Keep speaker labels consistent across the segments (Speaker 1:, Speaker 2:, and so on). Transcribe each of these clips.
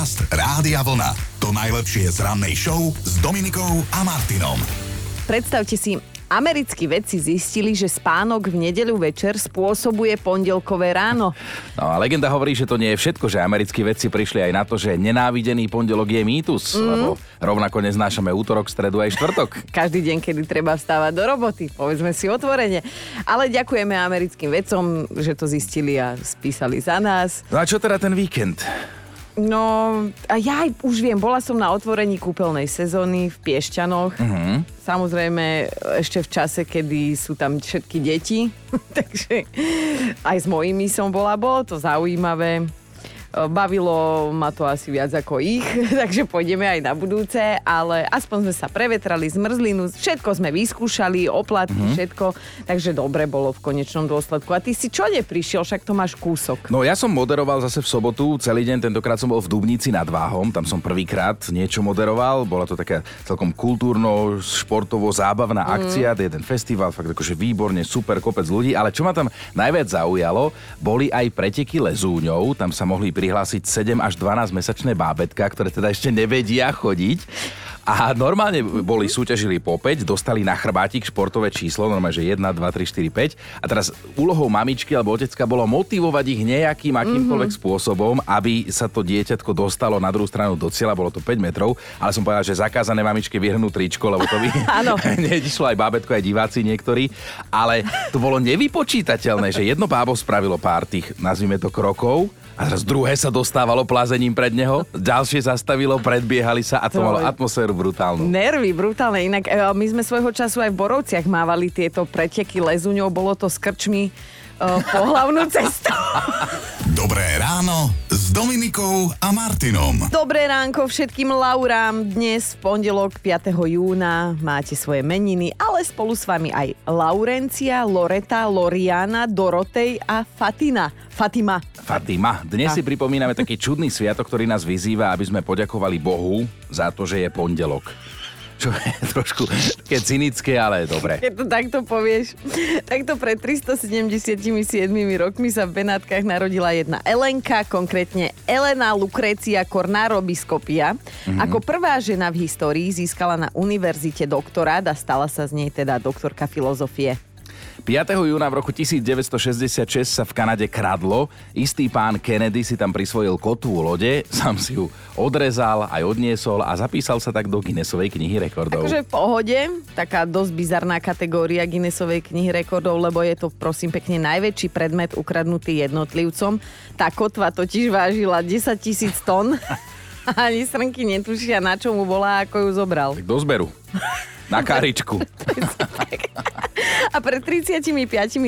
Speaker 1: Podcast Rádia Vlna. To najlepšie z rannej show s Dominikou a Martinom.
Speaker 2: Predstavte si, americkí vedci zistili, že spánok v nedeľu večer spôsobuje pondelkové ráno.
Speaker 3: No a legenda hovorí, že to nie je všetko, že americkí vedci prišli aj na to, že nenávidený pondelok je mýtus, mm. lebo rovnako neznášame útorok, stredu aj štvrtok.
Speaker 2: Každý deň, kedy treba vstávať do roboty, povedzme si otvorene. Ale ďakujeme americkým vedcom, že to zistili a spísali za nás.
Speaker 3: No a čo teda ten víkend?
Speaker 2: No, a ja aj už viem, bola som na otvorení kúpeľnej sezóny v Piešťanoch.
Speaker 3: Mhm.
Speaker 2: Samozrejme ešte v čase, kedy sú tam všetky deti. Takže aj s mojimi som bola, bolo to zaujímavé. E, Bavilo ma to asi viac ako ich, takže pôjdeme aj na budúce, ale aspoň sme sa prevetrali zmrzlinu, všetko sme vyskúšali, oplatky, mm-hmm. všetko, takže dobre bolo v konečnom dôsledku. A ty si čo neprišiel, však to máš kúsok.
Speaker 3: No ja som moderoval zase v sobotu celý deň, tentokrát som bol v Dubnici nad Váhom, tam som prvýkrát niečo moderoval, bola to taká celkom kultúrno, športovo zábavná mm. akcia, jeden festival, fakt akože výborne, super, kopec ľudí, ale čo ma tam najviac zaujalo, boli aj preteky lezúňov, tam sa mohli prihlásiť 7 až 12 mesačné bábetka, ktoré teda ešte nevedia chodiť. A normálne boli, súťažili po 5, dostali na chrbátik športové číslo, normálne, že 1, 2, 3, 4, 5. A teraz úlohou mamičky alebo otecka bolo motivovať ich nejakým akýmkoľvek mm-hmm. spôsobom, aby sa to dieťatko dostalo na druhú stranu do cieľa, bolo to 5 metrov, ale som povedal, že zakázané mamičky vyhrnú tričko, lebo to by nedišlo aj bábetko, aj diváci niektorí. Ale to bolo nevypočítateľné, že jedno bábo spravilo pár tých, nazvime to, krokov a teraz druhé sa dostávalo plázením pred neho, ďalšie zastavilo, predbiehali sa a to, to malo atmosféru brutálnu.
Speaker 2: Nervy, brutálne. Inak e, my sme svojho času aj v Borovciach mávali tieto preteky lezuňov, bolo to s krčmi uh, po hlavnú cestu.
Speaker 1: Dobré ráno s Dominikou a Martinom.
Speaker 2: Dobré ránko všetkým Laurám. Dnes v pondelok 5. júna máte svoje meniny, ale spolu s vami aj Laurencia, Loreta, Loriana, Dorotej a Fatina. Fatima.
Speaker 3: Fatima. Dnes si pripomíname taký čudný sviatok, ktorý nás vyzýva, aby sme poďakovali Bohu za to, že je pondelok čo je trošku také cynické, ale dobre.
Speaker 2: Keď to takto povieš, takto pred 377 rokmi sa v Benátkach narodila jedna Elenka, konkrétne Elena Lucrecia Cornaro Biskopia. Mm-hmm. Ako prvá žena v histórii získala na univerzite doktorát a stala sa z nej teda doktorka filozofie.
Speaker 3: 5. júna v roku 1966 sa v Kanade kradlo. Istý pán Kennedy si tam prisvojil kotvu lode, sám si ju odrezal, aj odniesol a zapísal sa tak do Guinnessovej knihy rekordov.
Speaker 2: Takže v pohode, taká dosť bizarná kategória Guinnessovej knihy rekordov, lebo je to prosím pekne najväčší predmet ukradnutý jednotlivcom. Tá kotva totiž vážila 10 tisíc tón. Ani srnky netušia, na čo mu bola, ako ju zobral.
Speaker 3: Tak do zberu. Na karičku.
Speaker 2: A pred 35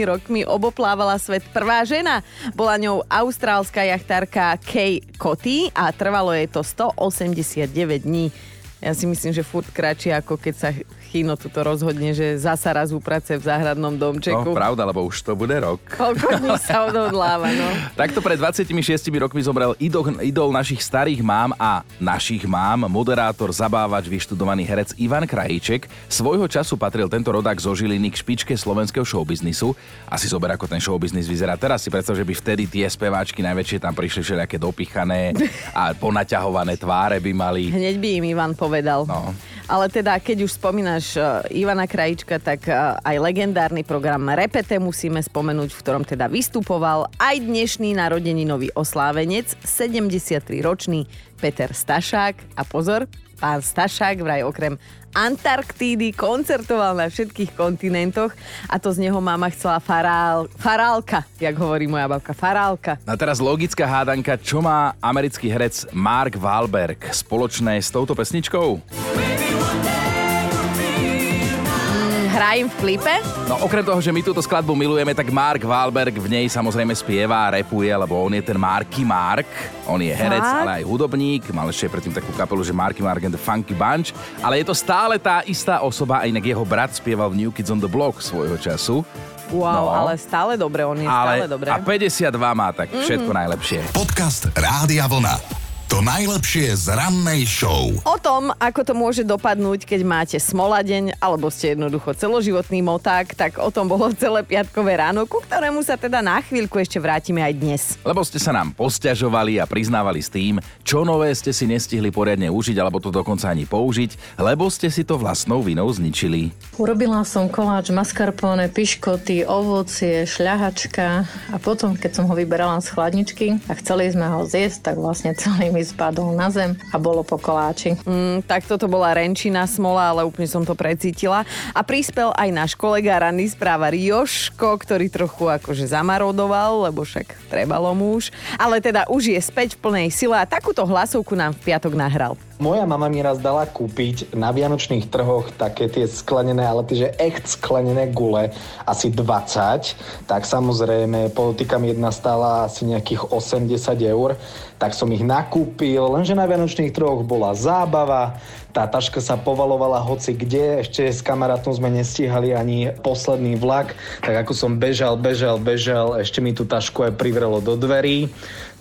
Speaker 2: rokmi oboplávala svet prvá žena. Bola ňou austrálska jachtárka Kay Cotty a trvalo jej to 189 dní. Ja si myslím, že furt kratšie, ako keď sa Chino tuto rozhodne, že zasa raz uprace v záhradnom domčeku.
Speaker 3: No, pravda, lebo už to bude rok.
Speaker 2: Koľko dní sa odhodláva, no.
Speaker 3: Takto pred 26 rokmi zomrel idol, idol našich starých mám a našich mám, moderátor, zabávač, vyštudovaný herec Ivan Krajíček. Svojho času patril tento rodák zo Žiliny k špičke slovenského showbiznisu. Asi zober, ako ten showbiznis vyzerá teraz. Si predstav, že by vtedy tie speváčky najväčšie tam prišli všelijaké dopichané a ponaťahované tváre by mali.
Speaker 2: Hneď by im Ivan povedal.
Speaker 3: No.
Speaker 2: Ale teda, keď už spomínaš uh, Ivana Krajička, tak uh, aj legendárny program Repete musíme spomenúť, v ktorom teda vystupoval aj dnešný narodeninový oslávenec, 73-ročný Peter Stašák. A pozor, pán Stašák vraj okrem Antarktídy koncertoval na všetkých kontinentoch a to z neho mama chcela farál, farálka, jak hovorí moja babka, farálka.
Speaker 3: A teraz logická hádanka, čo má americký herec Mark Wahlberg spoločné s touto pesničkou?
Speaker 2: hrá im v klipe?
Speaker 3: No okrem toho, že my túto skladbu milujeme, tak Mark Wahlberg v nej samozrejme spieva a repuje, lebo on je ten Marky Mark. On je herec, tak? ale aj hudobník. Mal ešte predtým takú kapelu, že Marky Mark and the Funky Bunch. Ale je to stále tá istá osoba a inak jeho brat spieval v New Kids on the Block svojho času.
Speaker 2: Wow, no. ale stále dobre, on je
Speaker 3: ale,
Speaker 2: stále dobre.
Speaker 3: A 52 má tak všetko mm-hmm. najlepšie.
Speaker 1: Podcast Rádia Vlna. To najlepšie z rannej show.
Speaker 2: O tom, ako to môže dopadnúť, keď máte smoladeň alebo ste jednoducho celoživotný moták, tak o tom bolo celé piatkové ráno, ku ktorému sa teda na chvíľku ešte vrátime aj dnes.
Speaker 3: Lebo ste sa nám posťažovali a priznávali s tým, čo nové ste si nestihli poriadne užiť alebo to dokonca ani použiť, lebo ste si to vlastnou vinou zničili.
Speaker 4: Urobila som koláč mascarpone, piškoty, ovocie, šľahačka a potom, keď som ho vyberala z chladničky a chceli sme ho zjesť, tak vlastne celý mi spadol na zem a bolo po koláči.
Speaker 2: Mm, tak toto bola renčina smola, ale úplne som to precítila. A prispel aj náš kolega ranný správar Joško, ktorý trochu akože zamarodoval, lebo však trebalo muž. Ale teda už je späť v plnej sile a takúto hlasovku nám v piatok nahral.
Speaker 5: Moja mama mi raz dala kúpiť na vianočných trhoch také tie sklenené, ale tie, že echt sklenené gule, asi 20. Tak samozrejme, politikam jedna stála asi nejakých 80 eur. Tak som ich nakúpil, lenže na vianočných trhoch bola zábava, tá taška sa povalovala hoci kde, ešte s kamarátom sme nestíhali ani posledný vlak, tak ako som bežal, bežal, bežal, ešte mi tú tašku aj privrelo do dverí.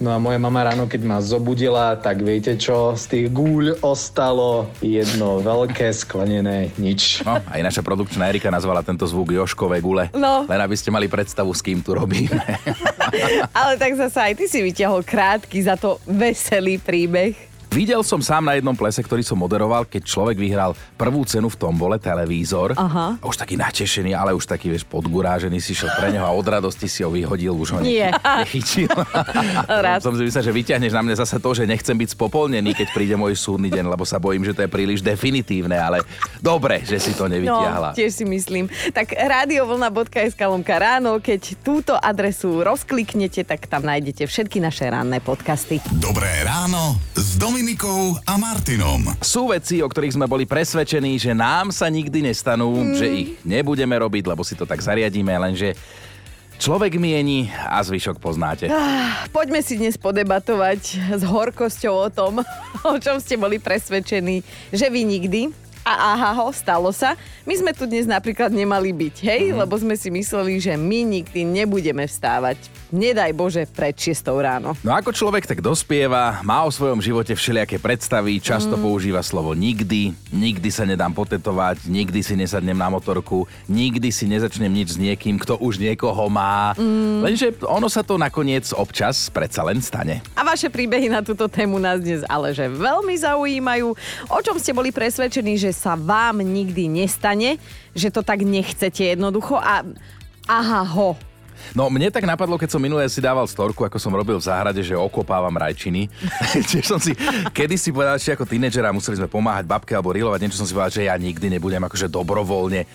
Speaker 5: No a moja mama ráno, keď ma zobudila, tak viete čo, z tých gúľ ostalo jedno veľké sklenené nič.
Speaker 3: No, aj naša produkčná Erika nazvala tento zvuk Joškové gule.
Speaker 2: No.
Speaker 3: Len aby ste mali predstavu, s kým tu robíme.
Speaker 2: Ale tak zase aj ty si vyťahol krátky za to veselý príbeh.
Speaker 3: Videl som sám na jednom plese, ktorý som moderoval, keď človek vyhral prvú cenu v tombole, televízor.
Speaker 2: Aha.
Speaker 3: A už taký natešený, ale už taký, vieš, podgurážený si šiel pre neho a od radosti si ho vyhodil, už ho
Speaker 2: Nie.
Speaker 3: nechytil.
Speaker 2: Rád.
Speaker 3: som si myslel, že vyťahneš na mne zase to, že nechcem byť spopolnený, keď príde môj súdny deň, lebo sa bojím, že to je príliš definitívne, ale dobre, že si to nevyťahla.
Speaker 2: No, tiež si myslím. Tak radiovlna.sk lomka ráno, keď túto adresu rozkliknete, tak tam nájdete všetky naše ranné podcasty.
Speaker 1: Dobré ráno s Dominikou a Martinom.
Speaker 3: Sú veci, o ktorých sme boli presvedčení, že nám sa nikdy nestanú, mm. že ich nebudeme robiť, lebo si to tak zariadíme, lenže človek mieni a zvyšok poznáte.
Speaker 2: Poďme si dnes podebatovať s horkosťou o tom, o čom ste boli presvedčení, že vy nikdy. A aha, ho, stalo sa. My sme tu dnes napríklad nemali byť, hej? Mm. Lebo sme si mysleli, že my nikdy nebudeme vstávať. Nedaj Bože, pred 6 ráno.
Speaker 3: No ako človek tak dospieva, má o svojom živote všelijaké predstavy, často mm. používa slovo nikdy, nikdy sa nedám potetovať, nikdy si nesadnem na motorku, nikdy si nezačnem nič s niekým, kto už niekoho má. Mm. Lenže ono sa to nakoniec občas predsa len stane.
Speaker 2: A vaše príbehy na túto tému nás dnes ale že veľmi zaujímajú. O čom ste boli presvedčení, že sa vám nikdy nestane, že to tak nechcete jednoducho a aha ho,
Speaker 3: No mne tak napadlo, keď som minulé si dával storku, ako som robil v záhrade, že okopávam rajčiny. Tiež som si kedy si povedal, že ako tínedžera museli sme pomáhať babke alebo rilovať, niečo som si povedal, že ja nikdy nebudem akože dobrovoľne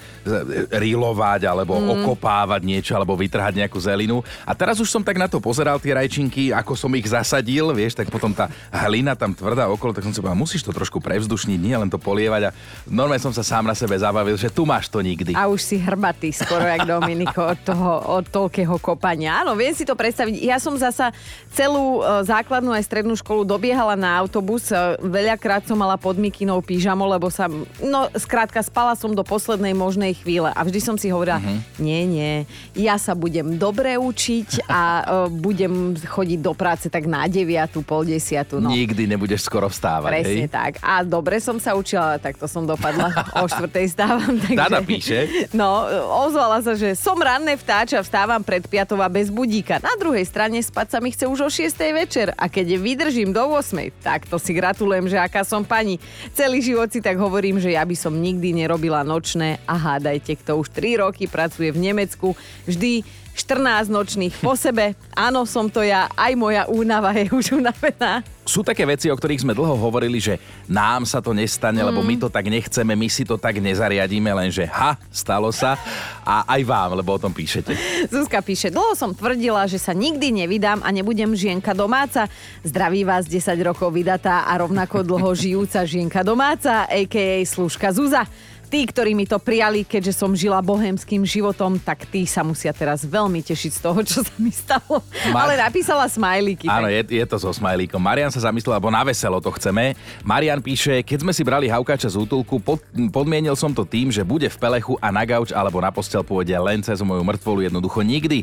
Speaker 3: rilovať alebo mm. okopávať niečo alebo vytrhať nejakú zelinu. A teraz už som tak na to pozeral tie rajčinky, ako som ich zasadil, vieš, tak potom tá hlina tam tvrdá okolo, tak som si povedal, musíš to trošku prevzdušniť, nie len to polievať a normálne som sa sám na sebe zabavil, že tu máš to nikdy.
Speaker 2: A už si hrbatý, skoro jak Dominiko od toho, od toľkého kopania. Áno, viem si to predstaviť. Ja som zasa celú e, základnú aj strednú školu dobiehala na autobus. E, Veľakrát som mala pod mikinou pyžamo, lebo sa, no skrátka spala som do poslednej možnej chvíle a vždy som si hovorila, uh-huh. nie, nie, ja sa budem dobre učiť a uh, budem chodiť do práce tak na 9, pol 10. No.
Speaker 3: Nikdy nebudeš skoro vstávať,
Speaker 2: Presne
Speaker 3: hej?
Speaker 2: tak. A dobre som sa učila, tak to som dopadla. o štvrtej stávam. Takže...
Speaker 3: Dada píše.
Speaker 2: No, ozvala sa, že som ranné vtáča, vstávam pred piatou a bez budíka. Na druhej strane spať sa mi chce už o 6. večer a keď vydržím do 8. tak to si gratulujem, že aká som pani. Celý život si tak hovorím, že ja by som nikdy nerobila nočné a hádajte, kto už 3 roky pracuje v Nemecku, vždy 14 nočných po sebe. Áno, som to ja, aj moja únava je už unavená.
Speaker 3: Sú také veci, o ktorých sme dlho hovorili, že nám sa to nestane, mm. lebo my to tak nechceme, my si to tak nezariadíme, lenže ha, stalo sa a aj vám, lebo o tom píšete.
Speaker 2: Zuzka píše, dlho som tvrdila, že sa nikdy nevydám a nebudem žienka domáca. Zdraví vás 10 rokov vydatá a rovnako dlho žijúca žienka domáca, a.k.a. služka Zuza. Tí, ktorí mi to prijali, keďže som žila bohemským životom, tak tí sa musia teraz veľmi tešiť z toho, čo sa mi stalo. Mar- Ale napísala smajlíky.
Speaker 3: Áno,
Speaker 2: tak...
Speaker 3: je, je to so smajlíkom. Marian sa zamyslel, alebo na veselo to chceme. Marian píše, keď sme si brali haukáča z útulku, pod, podmienil som to tým, že bude v pelechu a na gauč alebo na postel pôjde len cez moju mŕtvolu jednoducho nikdy.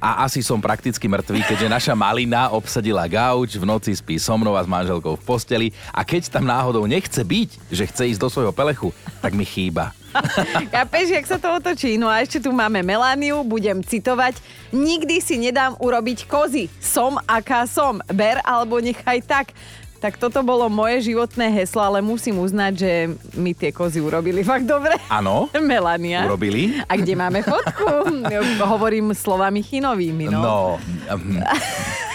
Speaker 3: A asi som prakticky mŕtvý, keďže naša malina obsadila gauč, v noci spí so mnou a s manželkou v posteli a keď tam náhodou nechce byť, že chce ísť do svojho pelechu, tak mi chýba.
Speaker 2: Chápeš, jak sa to otočí? No a ešte tu máme Melániu, budem citovať. Nikdy si nedám urobiť kozy. Som aká som. Ber alebo nechaj tak. Tak toto bolo moje životné heslo, ale musím uznať, že mi tie kozy urobili fakt dobre.
Speaker 3: Áno?
Speaker 2: Melania.
Speaker 3: Urobili?
Speaker 2: A kde máme fotku? Hovorím slovami chinovými, no.
Speaker 3: No.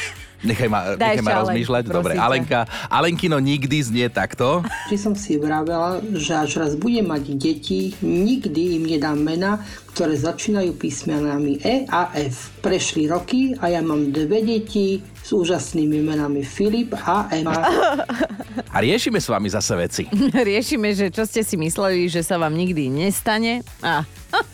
Speaker 3: Nechaj ma,
Speaker 2: Daj
Speaker 3: nechaj ma
Speaker 2: Alen,
Speaker 3: rozmýšľať.
Speaker 2: prosím
Speaker 3: Dobre. Alenka, Alenkino nikdy znie takto.
Speaker 6: Vždy som si vravela, že až raz budem mať deti, nikdy im nedám mena, ktoré začínajú písmenami E a F. Prešli roky a ja mám dve deti s úžasnými menami Filip a Ema.
Speaker 3: A riešime s vami zase veci.
Speaker 2: Riešime, že čo ste si mysleli, že sa vám nikdy nestane. A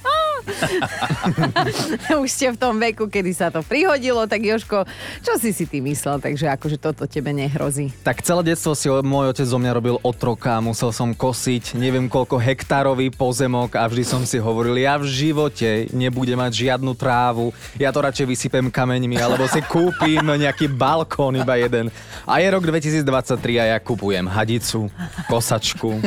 Speaker 2: Už ste v tom veku, kedy sa to prihodilo, tak Joško, čo si si ty myslel? Takže akože toto tebe nehrozí.
Speaker 7: Tak celé detstvo si môj otec zo mňa robil otroka, musel som kosiť neviem koľko hektárový pozemok a vždy som si hovoril, ja v živote nebudem mať žiadnu trávu, ja to radšej vysypem kameňmi, alebo si kúpim nejaký balkón iba jeden. A je rok 2023 a ja kupujem hadicu, kosačku,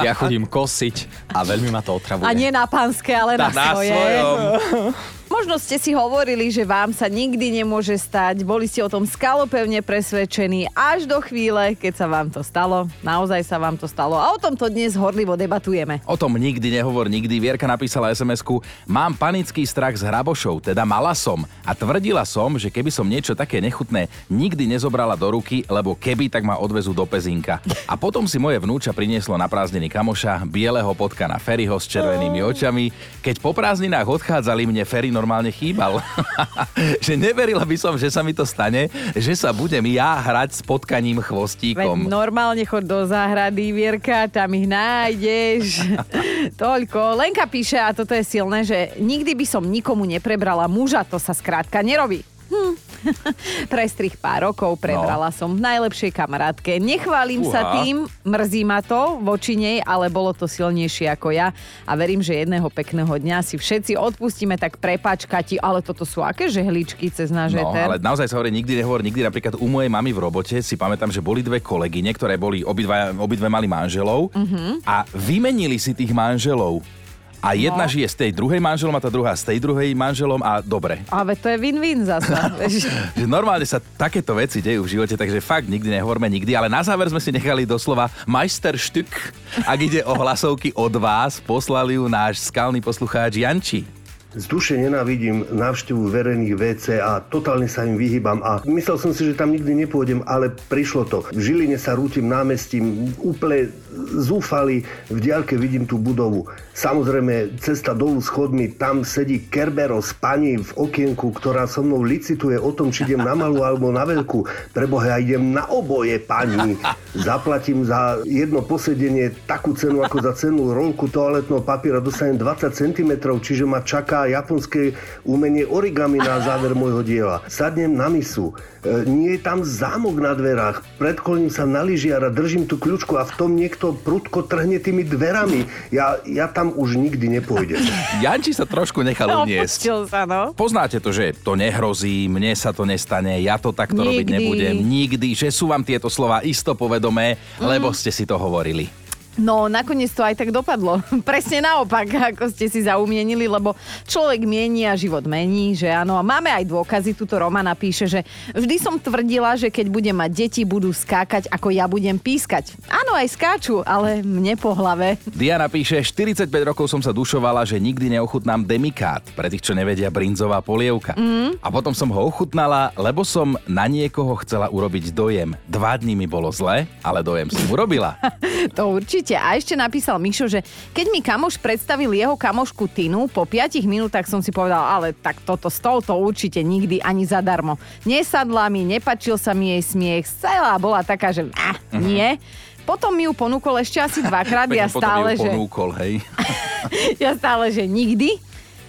Speaker 7: ja chodím kosiť a veľmi ma to otravuje.
Speaker 2: A nie na pánske, ale na,
Speaker 3: Na
Speaker 2: svoje.
Speaker 3: Svojom.
Speaker 2: Možno ste si hovorili, že vám sa nikdy nemôže stať. Boli ste o tom skalopevne presvedčení až do chvíle, keď sa vám to stalo. Naozaj sa vám to stalo. A o tomto dnes horlivo debatujeme.
Speaker 3: O tom nikdy nehovor nikdy. Vierka napísala SMS-ku Mám panický strach z hrabošov, teda mala som. A tvrdila som, že keby som niečo také nechutné nikdy nezobrala do ruky, lebo keby, tak ma odvezú do pezinka. A potom si moje vnúča prinieslo na prázdniny kamoša, bieleho potkana Ferryho s červenými očami. Keď po prázdninách odchádzali, mne Ferry normálne chýbal. že neverila by som, že sa mi to stane, že sa budem ja hrať s potkaním
Speaker 2: Veď
Speaker 3: chvostíkom.
Speaker 2: normálne chod do záhrady, Vierka, tam ich nájdeš. Toľko. Lenka píše, a toto je silné, že nikdy by som nikomu neprebrala muža, to sa skrátka nerobí. Prestrih pár rokov prebrala no. som najlepšej kamarátke. Nechválim
Speaker 3: Fúha.
Speaker 2: sa tým, mrzí ma to voči nej, ale bolo to silnejšie ako ja a verím, že jedného pekného dňa si všetci odpustíme, tak prepáč Kati, ale toto sú aké žehličky cez náš
Speaker 3: No, ale naozaj sa hovorí nikdy nehovor nikdy. Napríklad u mojej mamy v robote si pamätám, že boli dve kolegyne, ktoré boli, obidva, obidve mali manželov
Speaker 2: Mhm.
Speaker 3: a vymenili si tých manželov. A jedna
Speaker 2: No.
Speaker 3: žije z tej druhej manželom a tá druhá z tej druhej manželom a dobre.
Speaker 2: Ale to je win-win.
Speaker 3: Že normálne sa takéto veci dejú v živote, takže fakt nikdy nehovorme nikdy, ale na záver sme si nechali doslova majsterštük. Ak ide o hlasovky od vás, poslali ju náš skalný poslucháč Janči.
Speaker 8: Z duše nenávidím návštevu verejných WC a totálne sa im vyhýbam a myslel som si, že tam nikdy nepôjdem, ale prišlo to. V Žiline sa rútim námestím, úplne zúfali, v diaľke vidím tú budovu. Samozrejme, cesta dolu schodmi, tam sedí Kerbero s pani v okienku, ktorá so mnou licituje o tom, či idem na malú alebo na veľkú. Preboha, ja idem na oboje, pani. Zaplatím za jedno posedenie takú cenu ako za cenu rolku toaletného papiera, dostanem 20 cm, čiže ma čaká japonské umenie origami na záver môjho diela. Sadnem na misu, e, nie je tam zámok na dverách, predkloním sa na lyžiara, držím tú kľúčku a v tom niekto prudko trhne tými dverami. Ja, ja tam už nikdy nepôjdem.
Speaker 3: Janči sa trošku nechal
Speaker 2: No,
Speaker 3: uniesť.
Speaker 2: sa, no.
Speaker 3: Poznáte to, že to nehrozí, mne sa to nestane, ja to takto robiť
Speaker 2: Nikdy.
Speaker 3: nebudem, nikdy, že sú vám tieto slova isto povedomé, lebo ste si to hovorili.
Speaker 2: No, nakoniec to aj tak dopadlo. Presne naopak, ako ste si zaumienili, lebo človek mieni a život mení, že áno. A máme aj dôkazy, tuto Romana píše, že vždy som tvrdila, že keď budem mať deti, budú skákať, ako ja budem pískať. Áno, aj skáču, ale mne po hlave.
Speaker 3: Diana píše, 45 rokov som sa dušovala, že nikdy neochutnám demikát, pre tých, čo nevedia, brinzová polievka. Mm. A potom som ho ochutnala, lebo som na niekoho chcela urobiť dojem. Dva dní mi bolo zle, ale dojem som urobila.
Speaker 2: To určite. A ešte napísal Mišo, že keď mi kamoš predstavil jeho kamošku Tinu, po 5 minútach som si povedal, ale tak toto s touto určite nikdy ani zadarmo. Nesadla mi, nepačil sa mi jej smiech, celá bola taká, že ah, nie. Potom mi ju ponúkol ešte asi dvakrát, ja stále, že,
Speaker 3: ponúkol, hej.
Speaker 2: ja stále, že nikdy.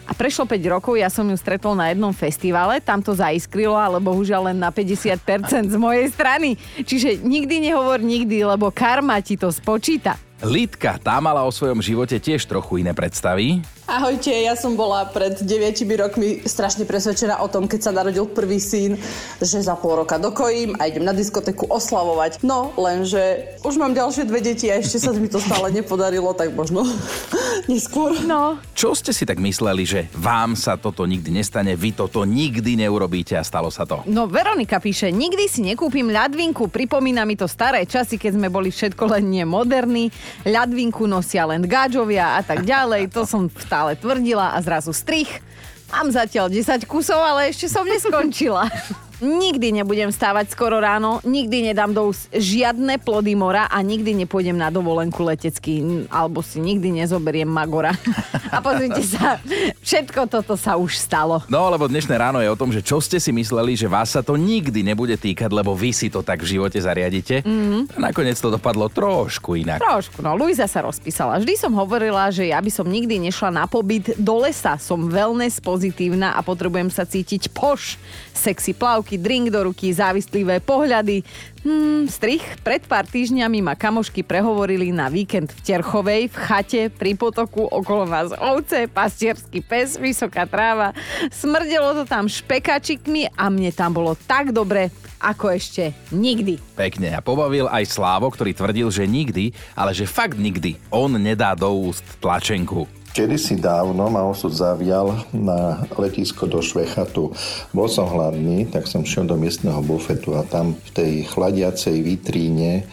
Speaker 2: A prešlo 5 rokov, ja som ju stretol na jednom festivale, tam to zaiskrilo, ale bohužiaľ len na 50% z mojej strany. Čiže nikdy nehovor nikdy, lebo karma ti to spočíta.
Speaker 3: Lidka, tá mala o svojom živote tiež trochu iné predstavy.
Speaker 9: Ahojte, ja som bola pred 9 rokmi strašne presvedčená o tom, keď sa narodil prvý syn, že za pol roka dokojím a idem na diskotéku oslavovať. No, lenže už mám ďalšie dve deti a ešte sa mi to stále nepodarilo, tak možno neskôr.
Speaker 2: No,
Speaker 3: Čo ste si tak mysleli, že vám sa toto nikdy nestane, vy toto nikdy neurobíte a stalo sa to?
Speaker 2: No Veronika píše, nikdy si nekúpim ľadvinku, pripomína mi to staré časy, keď sme boli všetko len nie moderní, ľadvinku nosia len gáčovia a tak ďalej, to som stále tvrdila a zrazu strich. Mám zatiaľ 10 kusov, ale ešte som neskončila. Nikdy nebudem stávať skoro ráno, nikdy nedám do úst žiadne plody mora a nikdy nepôjdem na dovolenku letecký, n- alebo si nikdy nezoberiem magora. A pozrite sa, všetko toto sa už stalo.
Speaker 3: No, lebo dnešné ráno je o tom, že čo ste si mysleli, že vás sa to nikdy nebude týkať, lebo vy si to tak v živote zariadite. Mm-hmm. A nakoniec to dopadlo trošku inak.
Speaker 2: Trošku, no Luisa sa rozpísala. Vždy som hovorila, že ja by som nikdy nešla na pobyt do lesa. Som wellness pozitívna a potrebujem sa cítiť poš. Sexy plavky, drink do ruky, závislivé pohľady. Hmm, strich. Pred pár týždňami ma kamošky prehovorili na víkend v Terchovej, v chate, pri potoku, okolo nás ovce, pastierský pes, vysoká tráva. Smrdelo to tam špekačikmi a mne tam bolo tak dobre, ako ešte nikdy.
Speaker 3: Pekne. A pobavil aj Slávo, ktorý tvrdil, že nikdy, ale že fakt nikdy on nedá do úst tlačenku.
Speaker 10: Kedysi dávno ma osud zavial na letisko do Švechatu. Bol som hladný, tak som šiel do miestneho bufetu a tam v tej chladiacej vitríne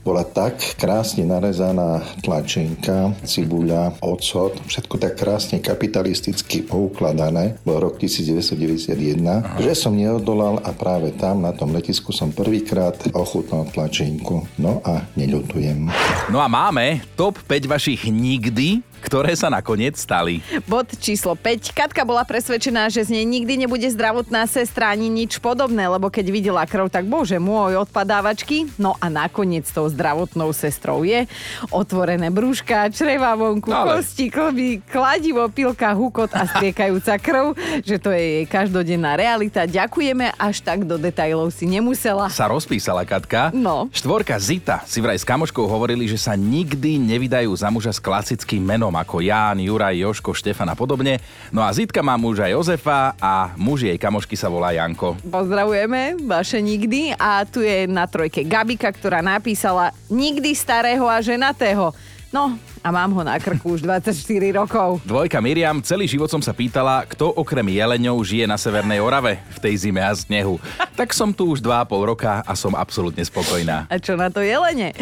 Speaker 10: bola tak krásne narezaná tlačenka, cibuľa, ocot, všetko tak krásne kapitalisticky poukladané, bol rok 1991, že som neodolal a práve tam na tom letisku som prvýkrát ochutnal tlačenku. No a neľutujem.
Speaker 3: No a máme top 5 vašich nikdy, ktoré sa nakoniec stali.
Speaker 2: Bod číslo 5. Katka bola presvedčená, že z nej nikdy nebude zdravotná sestra ani nič podobné, lebo keď videla krv, tak bože môj, odpadávačky. No a nakoniec tou zdravotnou sestrou je otvorené brúška, čreva vonku,
Speaker 3: Ale-
Speaker 2: kosti, klby, kladivo, pilka, hukot a striekajúca krv, že to je jej každodenná realita. Ďakujeme, až tak do detajlov si nemusela.
Speaker 3: Sa rozpísala Katka.
Speaker 2: No.
Speaker 3: Štvorka Zita si vraj s kamoškou hovorili, že sa nikdy nevydajú za muža s klasickým menom ako Ján, Juraj, Joško, Štefan a podobne. No a Zitka má muža Jozefa a muž jej kamošky sa volá Janko.
Speaker 2: Pozdravujeme, vaše nikdy. A tu je na trojke Gabika, ktorá napísala nikdy starého a ženatého. No, a mám ho na krku už 24 rokov.
Speaker 3: Dvojka Miriam, celý život som sa pýtala, kto okrem jeleňov žije na Severnej Orave v tej zime a snehu. Tak som tu už 2,5 roka a som absolútne spokojná.
Speaker 2: A čo na to jelene?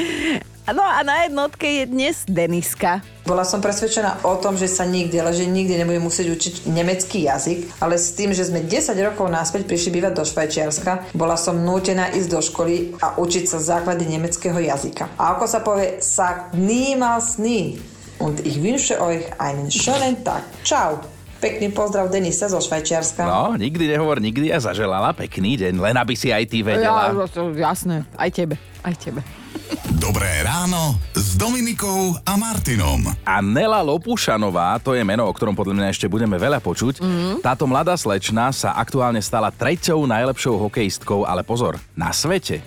Speaker 2: No a na jednotke je dnes Deniska.
Speaker 11: Bola som presvedčená o tom, že sa nikdy, ale že nikdy nebudem musieť učiť nemecký jazyk, ale s tým, že sme 10 rokov naspäť prišli bývať do Švajčiarska, bola som nútená ísť do školy a učiť sa základy nemeckého jazyka. A ako sa povie, sagt niemals nie. Und ich wünsche euch einen schönen Tag. Ciao. Pekný pozdrav Denisa zo Švajčiarska.
Speaker 3: No, nikdy nehovor nikdy a zaželala pekný deň, len aby si aj ty
Speaker 2: Ja,
Speaker 3: vedela.
Speaker 2: to, jasné, aj tebe, aj tebe.
Speaker 1: Dobré ráno s Dominikou a Martinom.
Speaker 3: A Nela Lopušanová, to je meno, o ktorom podľa mňa ešte budeme veľa počuť. Mm. Táto mladá slečna sa aktuálne stala treťou najlepšou hokejistkou, ale pozor, na svete.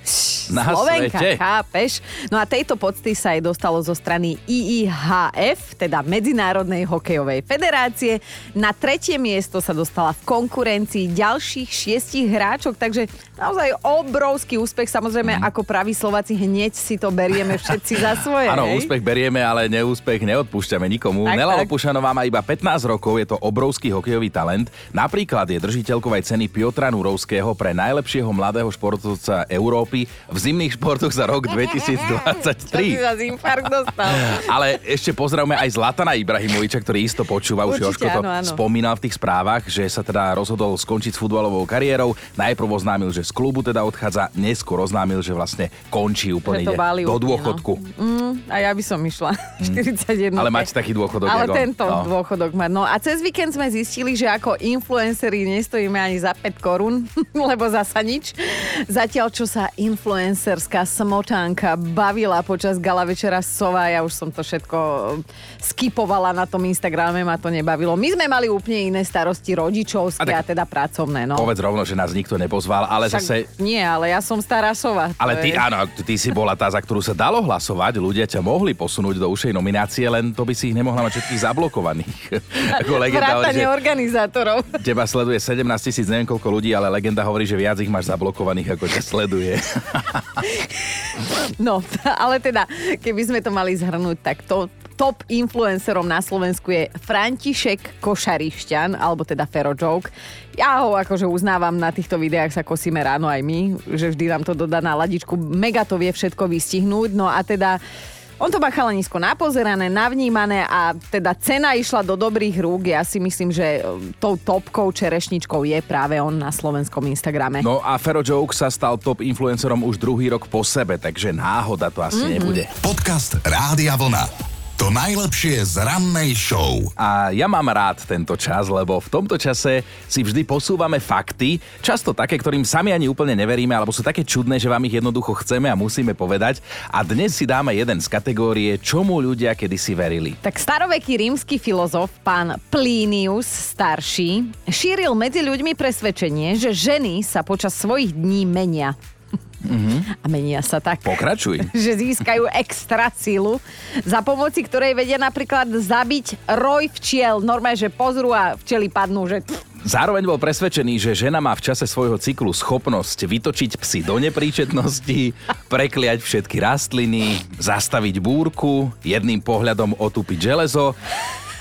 Speaker 3: Na
Speaker 2: Slovenka,
Speaker 3: svete.
Speaker 2: chápeš? No a tejto pocty sa jej dostalo zo strany IIHF, teda Medzinárodnej hokejovej federácie. Na tretie miesto sa dostala v konkurencii ďalších šiestich hráčok, takže naozaj obrovský úspech. Samozrejme,
Speaker 3: Mhm.
Speaker 2: ako praví Slováci, hneď si to berieme všetci za svoje.
Speaker 3: Áno, úspech berieme, ale neúspech neodpúšťame nikomu.
Speaker 2: Tak,
Speaker 3: Nela
Speaker 2: tak.
Speaker 3: Lopušanová má iba 15 rokov, je to obrovský hokejový talent. Napríklad je držiteľkou aj ceny Piotra Nurovského pre najlepšieho mladého športovca Európy v zimných športoch za rok
Speaker 2: Čo si
Speaker 3: 2023.
Speaker 2: za infarkt dostal?
Speaker 3: Ale ešte pozdravme aj Zlatana Ibrahimoviča, ktorý isto počúva, už Jožko to
Speaker 2: áno, áno.
Speaker 3: spomínal v tých správach, že sa teda rozhodol skončiť s futbalovou kariérou. Najprv oznámil, že z klubu teda odchádza, neskôr oznámil, že vlastne končí úplne,
Speaker 2: Že to báli
Speaker 3: do
Speaker 2: no.
Speaker 3: dôchodku.
Speaker 2: Mm, a ja by som išla. 41.
Speaker 3: Ale máte taký dôchodok,
Speaker 2: Ale
Speaker 3: ako-
Speaker 2: tento
Speaker 3: no.
Speaker 2: dôchodok má. No a cez víkend sme zistili, že ako influenceri nestojíme ani za 5 korún, lebo zasa nič. Zatiaľ, čo sa influencerská smotánka bavila počas gala večera Sova, ja už som to všetko skipovala na tom Instagrame, ma to nebavilo. My sme mali úplne iné starosti rodičovské a,
Speaker 3: A
Speaker 2: teda pracovné. No.
Speaker 3: Povedz rovno, že nás nikto nepozval, ale
Speaker 2: Však
Speaker 3: zase...
Speaker 2: Nie, ale ja som stará sova.
Speaker 3: Ale ty,
Speaker 2: je-
Speaker 3: áno, ty si bola tá, za ktorú sa dalo hlasovať, ľudia ťa mohli posunúť do ušej nominácie, len to by si ich nemohla mať všetkých zablokovaných. Ako legenda hovorí, že
Speaker 2: organizátorov.
Speaker 3: teba sleduje 17 tisíc, neviem koľko ľudí, ale legenda hovorí, že viac ich máš zablokovaných, ako ťa sleduje.
Speaker 2: No, ale teda, keby sme to mali zhrnúť, tak to top influencerom na Slovensku je František Košarišťan, alebo teda Fero Joke. Ja ho akože uznávam, na týchto videách sa kosíme ráno aj my, že vždy nám to dodá na ladičku. Mega to vie všetko vystihnúť, no a teda on to má chalanisko napozerané, navnímané a teda cena išla do dobrých rúk. Ja si myslím, že e, tou topkou čerešničkou je práve on na slovenskom Instagrame.
Speaker 3: No a Fero Joke sa stal top influencerom už druhý rok po sebe, takže náhoda to asi mm-hmm. nebude.
Speaker 1: Podcast Rádia Vlna. To najlepšie z rannej show.
Speaker 3: A ja mám rád tento čas, lebo v tomto čase si vždy posúvame fakty, často také, ktorým sami ani úplne neveríme, alebo sú také čudné, že vám ich jednoducho chceme a musíme povedať. A dnes si dáme jeden z kategórie, čomu ľudia kedysi verili.
Speaker 2: Tak staroveký rímsky filozof, pán Plinius starší, šíril medzi ľuďmi presvedčenie, že ženy sa počas svojich dní menia.
Speaker 3: Mhm.
Speaker 2: A menia sa tak.
Speaker 3: Pokračuj.
Speaker 2: že získajú extra sílu, za pomoci ktorej vedia napríklad zabiť roj včiel. Normálne, že pozrú a včely padnú, že...
Speaker 3: Zároveň bol presvedčený, že žena má v čase svojho cyklu schopnosť vytočiť psy do nepríčetnosti, prekliať všetky rastliny, zastaviť búrku, jedným pohľadom otúpiť železo.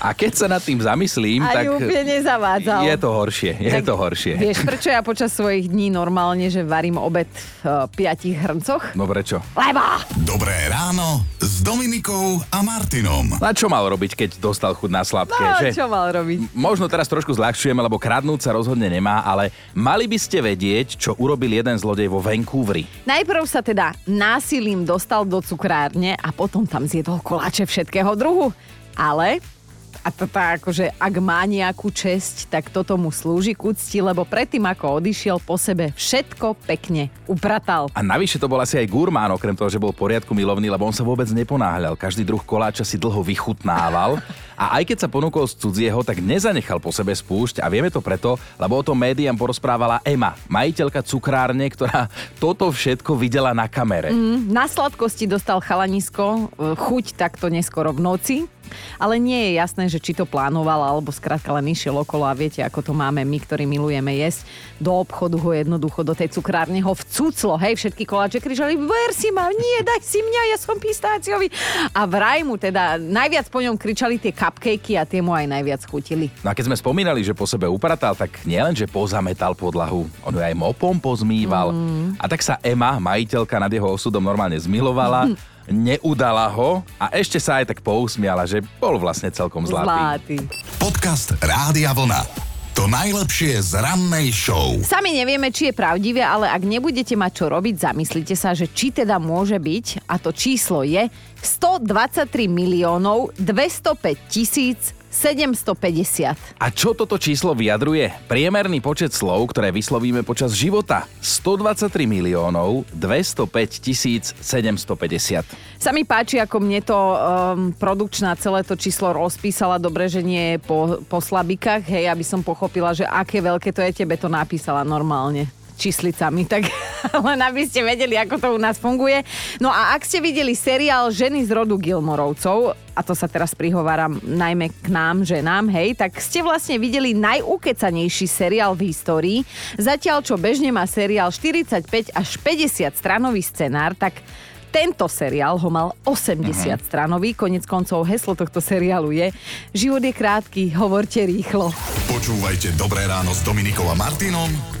Speaker 3: A keď sa nad tým zamyslím,
Speaker 2: Ani
Speaker 3: tak
Speaker 2: úplne nezavádzal.
Speaker 3: je to horšie. Je
Speaker 2: Tak
Speaker 3: to horšie.
Speaker 2: Vieš, prečo ja počas svojich dní normálne, že varím obed v uh, piatich hrncoch?
Speaker 3: No prečo?
Speaker 2: Lebo!
Speaker 1: Dobré ráno s Dominikou a Martinom.
Speaker 3: Na čo mal robiť, keď dostal chuť na sladké,
Speaker 2: No,
Speaker 3: že?
Speaker 2: čo mal robiť?
Speaker 3: Možno teraz trošku zľahčujeme, lebo kradnúť sa rozhodne nemá, ale mali by ste vedieť, čo urobil jeden zlodej vo Vancouveri.
Speaker 2: Najprv sa teda násilím dostal do cukrárne a potom tam zjedol koláče všetkého druhu. Ale a to tá, akože ak má nejakú česť, tak toto mu slúži k úcti, lebo predtým ako odišiel po sebe všetko pekne upratal.
Speaker 3: A navyše to bol asi aj gurmán, okrem toho, že bol poriadku milovný, lebo on sa vôbec neponáhľal. Každý druh koláča si dlho vychutnával a aj keď sa ponúkol z cudzieho, tak nezanechal po sebe spúšť a vieme to preto, lebo o tom médiám porozprávala Ema, majiteľka cukrárne, ktorá toto všetko videla na kamere.
Speaker 2: Mm, na sladkosti dostal chalanisko e, chuť takto neskoro v noci, ale nie je jasné, že či to plánoval, alebo skrátka len išiel okolo a viete, ako to máme my, ktorí milujeme jesť. Do obchodu ho jednoducho, do tej cukrárne ho vcuclo, hej, všetky koláče križali, ver si ma, nie, daj si mňa, ja som pistáciový. A vraj mu teda, najviac po ňom kričali tie cupcakey a tie mu aj najviac chutili.
Speaker 3: No a keď sme spomínali, že po sebe upratal, tak nielen, že pozametal podlahu, on ju aj mopom pozmýval. Mm. A tak sa Ema, majiteľka nad jeho osudom normálne zmilovala, neudala ho a ešte sa aj tak pousmiala, že bol vlastne celkom zlatý.
Speaker 2: Zlatý.
Speaker 1: Podcast Rádia Vlna. To najlepšie z rannej show.
Speaker 2: Sami nevieme, či je pravdivé, ale ak nebudete mať čo robiť, zamyslite sa, že či teda môže byť, a to číslo je 123 miliónov 205 tisíc 750.
Speaker 3: A čo toto číslo vyjadruje? Priemerný počet slov, ktoré vyslovíme počas života. 123 miliónov 205 tisíc 750.
Speaker 2: Sa mi páči, ako mne to um, produkčná celé to číslo rozpísala. Dobre, že nie po, po slabikách, hej, aby som pochopila, že aké veľké to je, tebe to napísala normálne číslicami, tak len aby ste vedeli, ako to u nás funguje. No a ak ste videli seriál Ženy z rodu Gilmorovcov, a to sa teraz prihováram najmä k nám, ženám, hej, tak ste vlastne videli najukecanejší seriál v histórii. Zatiaľ, čo bežne má seriál 45 až 50 stranový scenár, tak tento seriál ho mal 80 uh-huh. stranový, konec koncov heslo tohto seriálu je Život je krátky, hovorte rýchlo.
Speaker 1: Počúvajte Dobré ráno s Dominikou a Martinom